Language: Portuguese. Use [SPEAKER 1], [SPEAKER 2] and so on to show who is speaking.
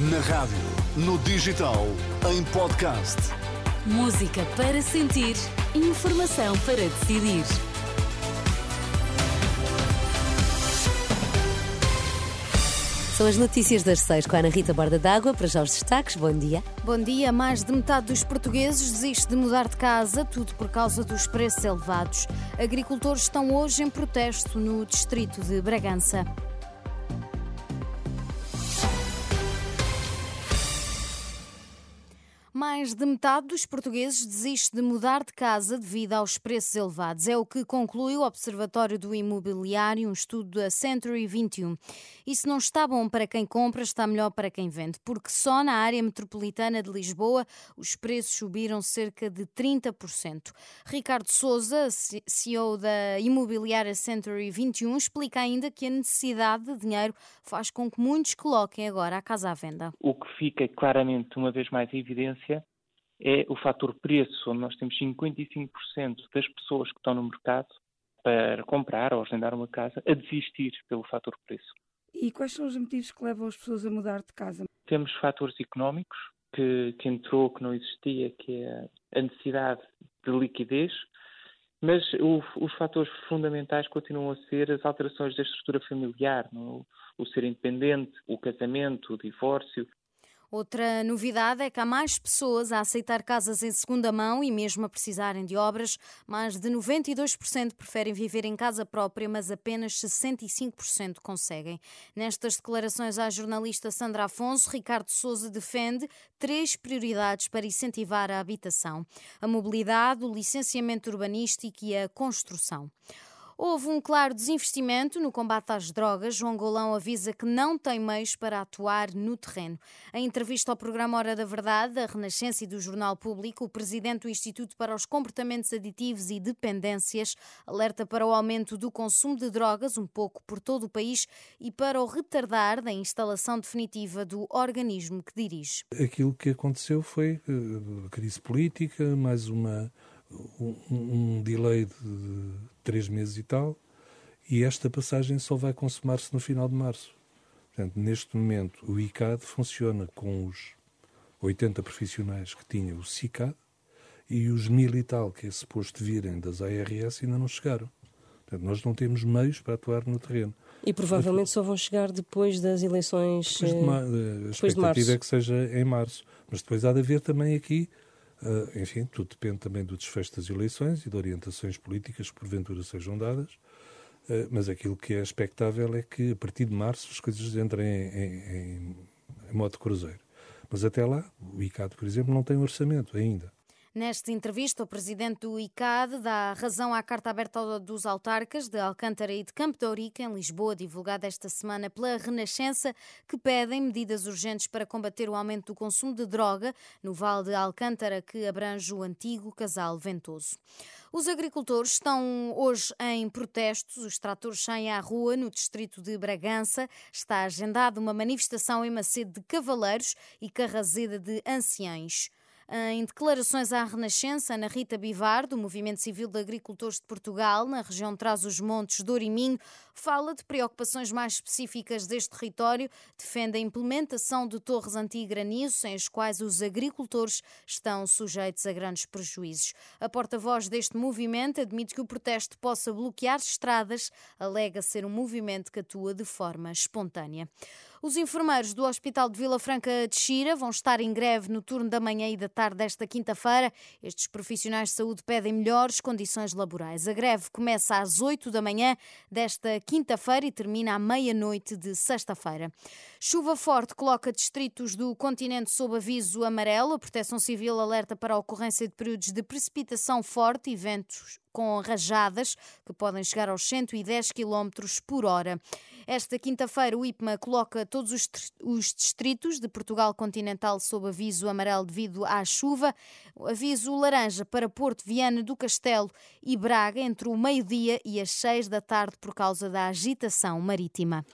[SPEAKER 1] Na rádio, no digital, em podcast.
[SPEAKER 2] Música para sentir, informação para decidir. São as notícias das seis com a Ana Rita Borda d'Água. Para já os destaques, bom dia.
[SPEAKER 3] Bom dia. Mais de metade dos portugueses desiste de mudar de casa, tudo por causa dos preços elevados. Agricultores estão hoje em protesto no distrito de Bragança. Mais de metade dos portugueses desiste de mudar de casa devido aos preços elevados. É o que conclui o Observatório do Imobiliário, um estudo da Century 21. E se não está bom para quem compra, está melhor para quem vende, porque só na área metropolitana de Lisboa os preços subiram cerca de 30%. Ricardo Souza, CEO da imobiliária Century 21, explica ainda que a necessidade de dinheiro faz com que muitos coloquem agora a casa à venda.
[SPEAKER 4] O que fica claramente, uma vez mais, em evidência é o fator preço, onde nós temos 55% das pessoas que estão no mercado para comprar ou agendar uma casa a desistir pelo fator preço.
[SPEAKER 5] E quais são os motivos que levam as pessoas a mudar de casa?
[SPEAKER 4] Temos fatores económicos, que, que entrou, que não existia, que é a necessidade de liquidez, mas o, os fatores fundamentais continuam a ser as alterações da estrutura familiar, no, o ser independente, o casamento, o divórcio,
[SPEAKER 3] Outra novidade é que há mais pessoas a aceitar casas em segunda mão e mesmo a precisarem de obras. Mais de 92% preferem viver em casa própria, mas apenas 65% conseguem. Nestas declarações à jornalista Sandra Afonso, Ricardo Souza defende três prioridades para incentivar a habitação: a mobilidade, o licenciamento urbanístico e a construção. Houve um claro desinvestimento no combate às drogas. João Golão avisa que não tem meios para atuar no terreno. Em entrevista ao programa Hora da Verdade, da Renascença e do Jornal Público, o presidente do Instituto para os Comportamentos Aditivos e Dependências alerta para o aumento do consumo de drogas, um pouco por todo o país, e para o retardar da instalação definitiva do organismo que dirige.
[SPEAKER 6] Aquilo que aconteceu foi uh, crise política, mais uma um, um delay de três meses e tal, e esta passagem só vai consumar-se no final de março. Portanto, neste momento, o ICAD funciona com os 80 profissionais que tinha o CICAD e os mil e tal que é suposto virem das ARS ainda não chegaram. Portanto, nós não temos meios para atuar no terreno.
[SPEAKER 7] E provavelmente só vão chegar depois das eleições.
[SPEAKER 6] Depois de, ma- a expectativa de é que seja em março. Mas depois há de haver também aqui Uh, enfim, tudo depende também do desfecho das eleições e de orientações políticas que porventura sejam dadas, uh, mas aquilo que é expectável é que a partir de março as coisas entrem em, em, em modo cruzeiro. Mas até lá, o ICAD, por exemplo, não tem orçamento ainda.
[SPEAKER 3] Nesta entrevista, o presidente do ICAD dá razão à carta aberta dos autarcas de Alcântara e de Campo de Ourique, em Lisboa, divulgada esta semana pela Renascença, que pedem medidas urgentes para combater o aumento do consumo de droga no Vale de Alcântara, que abrange o antigo Casal Ventoso. Os agricultores estão hoje em protestos, os tratores saem à rua no distrito de Bragança. Está agendada uma manifestação em Macedo de Cavaleiros e Carrazeda de Anciães. Em declarações à Renascença, Ana Rita Bivar, do Movimento Civil de Agricultores de Portugal, na região Traz os Montes do Minho, fala de preocupações mais específicas deste território, defende a implementação de torres anti-granizo, sem as quais os agricultores estão sujeitos a grandes prejuízos. A porta-voz deste movimento admite que o protesto possa bloquear estradas, alega ser um movimento que atua de forma espontânea. Os enfermeiros do Hospital de Vila Franca de Xira vão estar em greve no turno da manhã e da tarde desta quinta-feira. Estes profissionais de saúde pedem melhores condições laborais. A greve começa às 8 da manhã desta quinta-feira e termina à meia-noite de sexta-feira. Chuva forte coloca distritos do continente sob aviso amarelo. A Proteção Civil alerta para a ocorrência de períodos de precipitação forte e ventos com rajadas que podem chegar aos 110 km por hora. Esta quinta-feira, o IPMA coloca todos os, os distritos de Portugal continental sob aviso amarelo devido à chuva, aviso laranja para Porto, Viana do Castelo e Braga entre o meio-dia e as 6 da tarde por causa da agitação marítima.